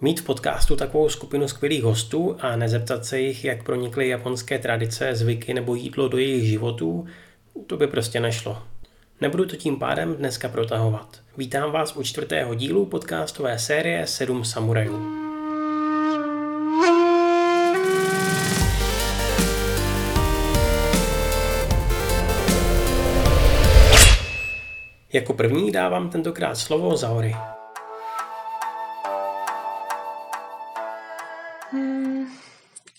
Mít v podcastu takovou skupinu skvělých hostů a nezeptat se jich, jak pronikly japonské tradice, zvyky nebo jídlo do jejich životů, to by prostě nešlo. Nebudu to tím pádem dneska protahovat. Vítám vás u čtvrtého dílu podcastové série 7 samurajů. Jako první dávám tentokrát slovo Zaori.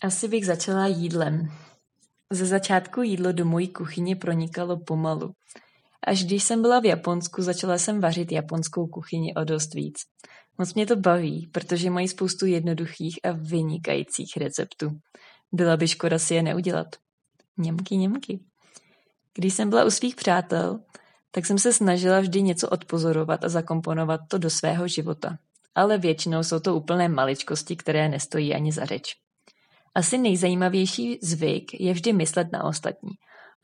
Asi bych začala jídlem. Ze začátku jídlo do mojí kuchyně pronikalo pomalu. Až když jsem byla v Japonsku, začala jsem vařit japonskou kuchyni o dost víc. Moc mě to baví, protože mají spoustu jednoduchých a vynikajících receptů. Byla by škoda si je neudělat. Němky, němky. Když jsem byla u svých přátel, tak jsem se snažila vždy něco odpozorovat a zakomponovat to do svého života. Ale většinou jsou to úplné maličkosti, které nestojí ani za řeč. Asi nejzajímavější zvyk je vždy myslet na ostatní.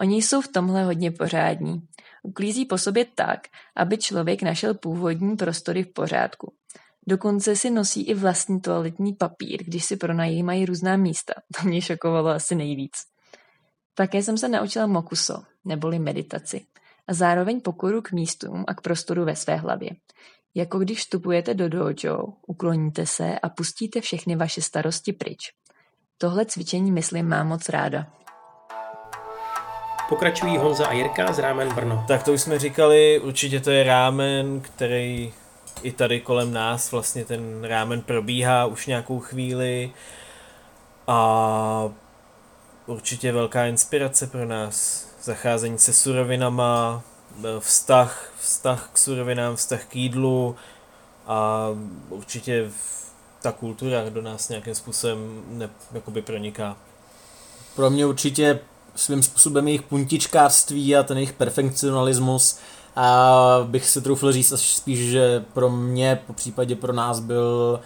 Oni jsou v tomhle hodně pořádní. Uklízí po sobě tak, aby člověk našel původní prostory v pořádku. Dokonce si nosí i vlastní toaletní papír, když si pronajímají různá místa. To mě šokovalo asi nejvíc. Také jsem se naučila mokuso, neboli meditaci a zároveň pokoru k místům a k prostoru ve své hlavě. Jako když vstupujete do dojo, ukloníte se a pustíte všechny vaše starosti pryč. Tohle cvičení, myslím, má moc ráda. Pokračují Honza a Jirka z Rámen Brno. Tak to už jsme říkali, určitě to je rámen, který i tady kolem nás vlastně ten rámen probíhá už nějakou chvíli a určitě velká inspirace pro nás zacházení se surovinama, vztah, vztah k surovinám, vztah k jídlu a určitě ta kultura do nás nějakým způsobem ne, jakoby proniká. Pro mě určitě svým způsobem jejich puntičkářství a ten jejich perfekcionalismus a bych se troufl říct až spíš, že pro mě, po případě pro nás byl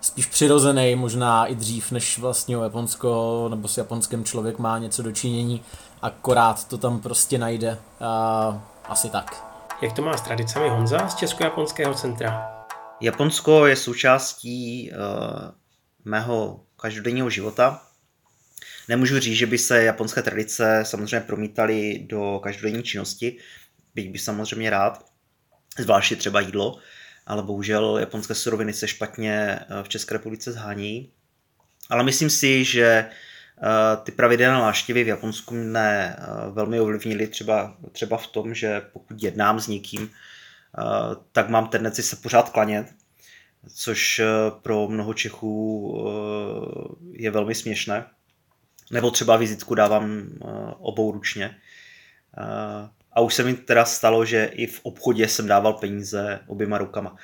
spíš přirozený, možná i dřív, než vlastně o Japonsko nebo s japonským člověk má něco dočinění akorát to tam prostě najde. A asi tak. Jak to má s tradicemi Honza z Česko-japonského centra? Japonsko je součástí uh, mého každodenního života. Nemůžu říct, že by se japonské tradice samozřejmě promítaly do každodenní činnosti, byť by samozřejmě rád, zvláště třeba jídlo, ale bohužel japonské suroviny se špatně eh, v České republice zhání. Ale myslím si, že Eh, ty pravidelné návštěvy v Japonsku mne eh, velmi ovlivnily třeba, třeba v tom, že pokud jednám s někým, eh, tak mám tendenci se pořád klanět, což pro mnoho Čechů je velmi směšné. Nebo třeba vizitku dávám obou ručně. A už se mi teda stalo, že i v obchodě jsem dával peníze oběma rukama.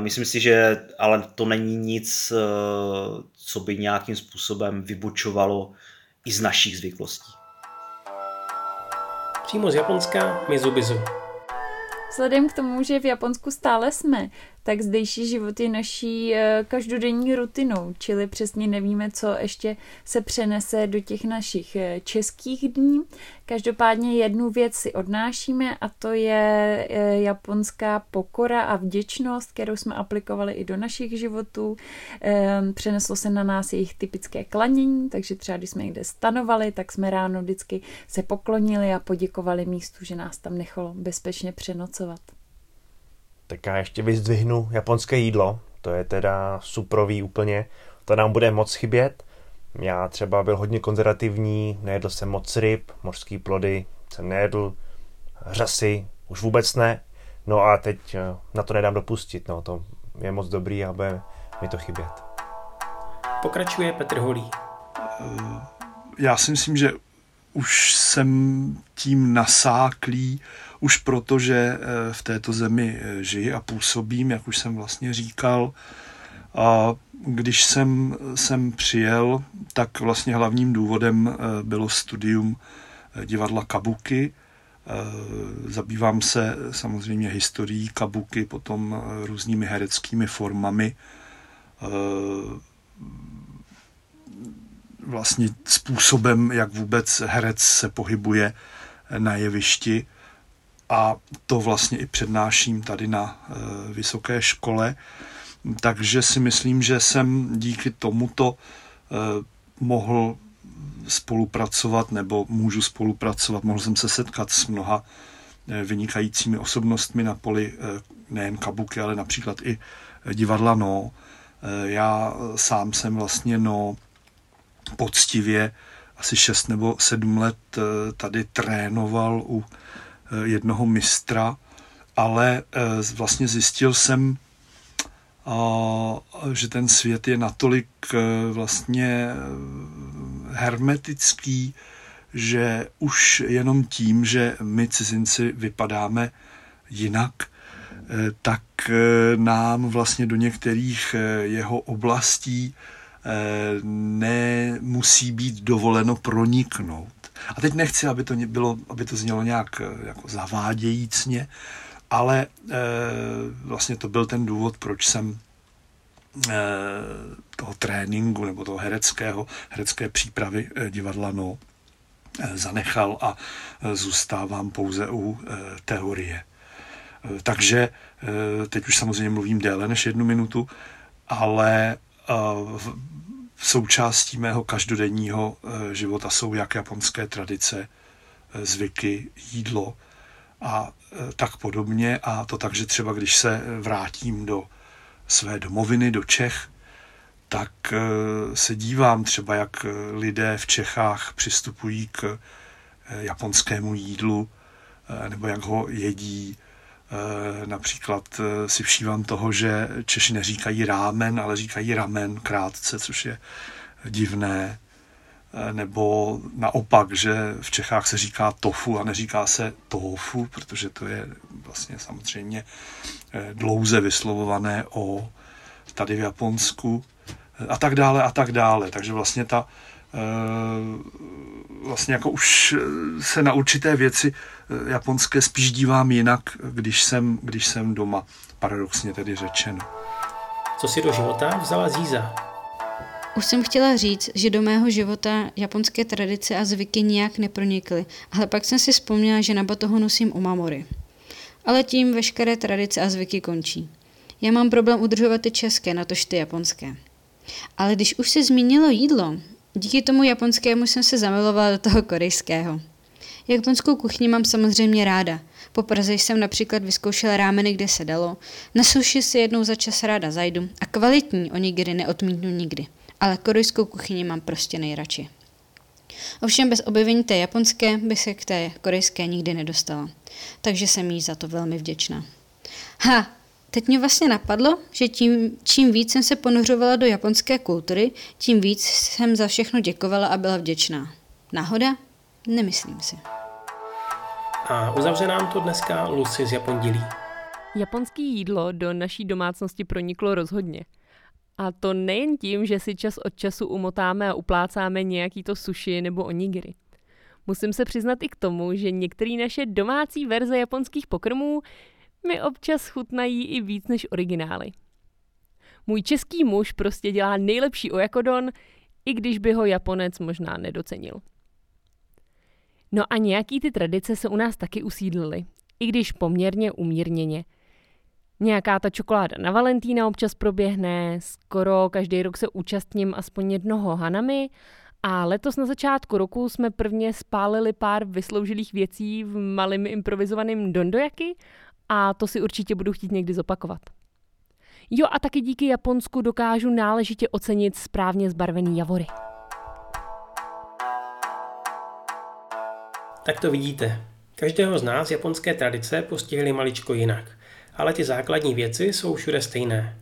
Myslím si, že ale to není nic, eh, co by nějakým způsobem vybočovalo i z našich zvyklostí. Přímo z Japonska Mizubizu. Vzhledem k tomu, že v Japonsku stále jsme, tak zdejší život je naší eh, každodenní rutinou, čili přesně nevíme, co ještě se přenese do těch našich eh, českých dní. Každopádně jednu věc si odnášíme a to je eh, japonská pokora a vděčnost, kterou jsme aplikovali i do našich životů. Přeneslo se na nás jejich typické klanění, takže třeba když jsme někde stanovali, tak jsme ráno vždycky se poklonili a poděkovali místu, že nás tam nechalo bezpečně přenocovat. Tak já ještě vyzdvihnu japonské jídlo, to je teda suprový úplně, to nám bude moc chybět. Já třeba byl hodně konzervativní, nejedl jsem moc ryb, mořský plody jsem nejedl, řasy už vůbec ne, no a teď eh, na to nedám dopustit, no to je moc dobrý a bude mi to chybět. Pokračuje Petr Holý. Já si myslím, že už jsem tím nasáklý, už proto, že eh, v této zemi eh, žiji a působím, jak už jsem vlastně říkal. A když jsem sem přijel, tak vlastně hlavním důvodem eh, bylo studium divadla Kabuki. Zabývám se samozřejmě historií Kabuki, potom různými hereckými formami vlastně způsobem, jak vůbec herec se pohybuje na jevišti a to vlastně i přednáším tady na e, vysoké škole. takže si myslím, že jsem díky tomuto mohl spolupracovat nebo můžu spolupracovat. Mohl jsem se setkat s mnoha vynikajícími osobnostmi na poli nejen kabuky, ale například i divadla No. Já sám jsem vlastně No poctivě asi 6 nebo 7 let eh, tady trénoval u eh, jednoho mistra, ale eh, vlastně zjistil jsem, že ten svět je natolik vlastně hermetický, že už jenom tím, že my cizinci vypadáme jinak, tak nám vlastně do některých jeho oblastí nemusí být dovoleno proniknout. A teď nechci, aby to, bylo, aby to znělo nějak jako zavádějícně, ale e, vlastně to byl ten důvod, proč jsem e, toho tréninku nebo toho hereckého, herecké přípravy divadla No zanechal a zůstávám pouze u teorie. Takže teď už samozřejmě mluvím déle než jednu minutu, ale součástí mého každodenního eh, života jsou jak japonské tradice, eh, zvyky, jídlo a eh, tak podobně. A to tak, že třeba když se vrátím do své domoviny, do Čech, tak se dívám třeba, jak lidé v Čechách přistupují k japonskému jídlu, nebo jak ho jedí, například eh, si všívám toho, že Češi neříkají rámen, ale říkají ramen krátce, což je divné. Eh, nebo naopak, že v Čechách se říká tofu a neříká se tofu, protože to je vlastně samozřejmě dlouze vyslovované o tady v Japonsku a tak dále a tak dále. Takže vlastně ta vlastně jako už se na určité věci Eh, japonské spíš dívám jinak, když jsem, když jsem doma, paradoxně tedy řečeno. Co si do života vzala Zíza? Už jsem chtěla říct, že do mého života japonské tradice a zvyky nijak nepronikly, ale pak jsem si vzpomněla, že na batohu nosím omamory. Ale tím veškeré tradice a zvyky končí. Já mám problém udržovat ty české, na tož ty japonské. Ale když už se zmínilo jídlo, díky tomu japonskému jsem se zamilovala do toho korejského. Japonskou kuchyni mám samozřejmě ráda. Po Praze jsem například vyzkoušela rámeny, kde se dalo. Na suši si jednou za čas ráda zajdu a kvalitní onigiri neodmítnu nikdy. Ale korejskou kuchyni mám prostě nejradši. Ovšem bez objevení té japonské by se k té korejské nikdy nedostala. Takže jsem jí za to velmi vděčná. Ha, teď mě vlastně napadlo, že tím, čím víc jsem se ponořovala do japonské kultury, tím víc jsem za všechno děkovala a byla vděčná. Náhoda? Nemyslím si. A uzavře nám to dneska Lucy z Japondilí. Japonský jídlo do naší domácnosti proniklo rozhodně. A to nejen tím, že si čas od času umotáme a uplácáme nějaký to sushi nebo onigiri. Musím se přiznat i k tomu, že některé naše domácí verze japonských pokrmů mi občas chutnají i víc než originály. Můj český muž prostě dělá nejlepší ojakodon, i když by ho Japonec možná nedocenil. No a nějaký ty tradice se u nás taky usídlily, i když poměrně umírněně. Nějaká ta čokoláda na Valentína občas proběhne, skoro každý rok se účastním aspoň jednoho Hanami a letos na začátku roku jsme prvně spálili pár vysloužilých věcí v malým improvizovaným dondojaky a to si určitě budu chtít někdy zopakovat. Jo a taky díky Japonsku dokážu náležitě ocenit správně zbarvený javory. Tak to vidíte. Každého z nás japonské tradice postihly maličko jinak, ale ty základní věci jsou všude stejné.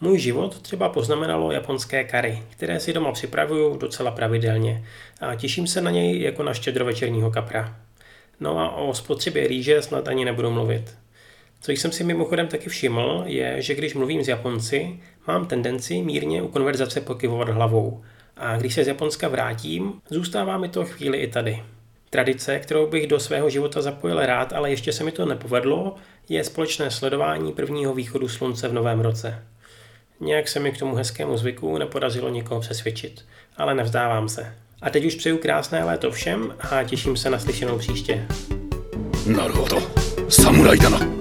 Můj život třeba poznamenalo japonské kary, které si doma připravuju docela pravidelně a těším se na něj jako na štědrovečerního kapra. No a o spotřebě rýže snad ani nebudu mluvit. Co jsem si mimochodem taky všiml, je, že když mluvím s Japonci, mám tendenci mírně u konverzace pokyvovat hlavou. A když se z Japonska vrátím, zůstává mi to chvíli i tady. Tradice, kterou bych do svého života zapojil rád, ale ještě se mi to nepovedlo, je společné sledování prvního východu slunce v novém roce. Nějak se mi k tomu hezkému zvyku nepodařilo nikoho přesvědčit, ale nevzdávám se. A teď už přeju krásné léto všem a těším se na slyšenou příště. なるほど侍だな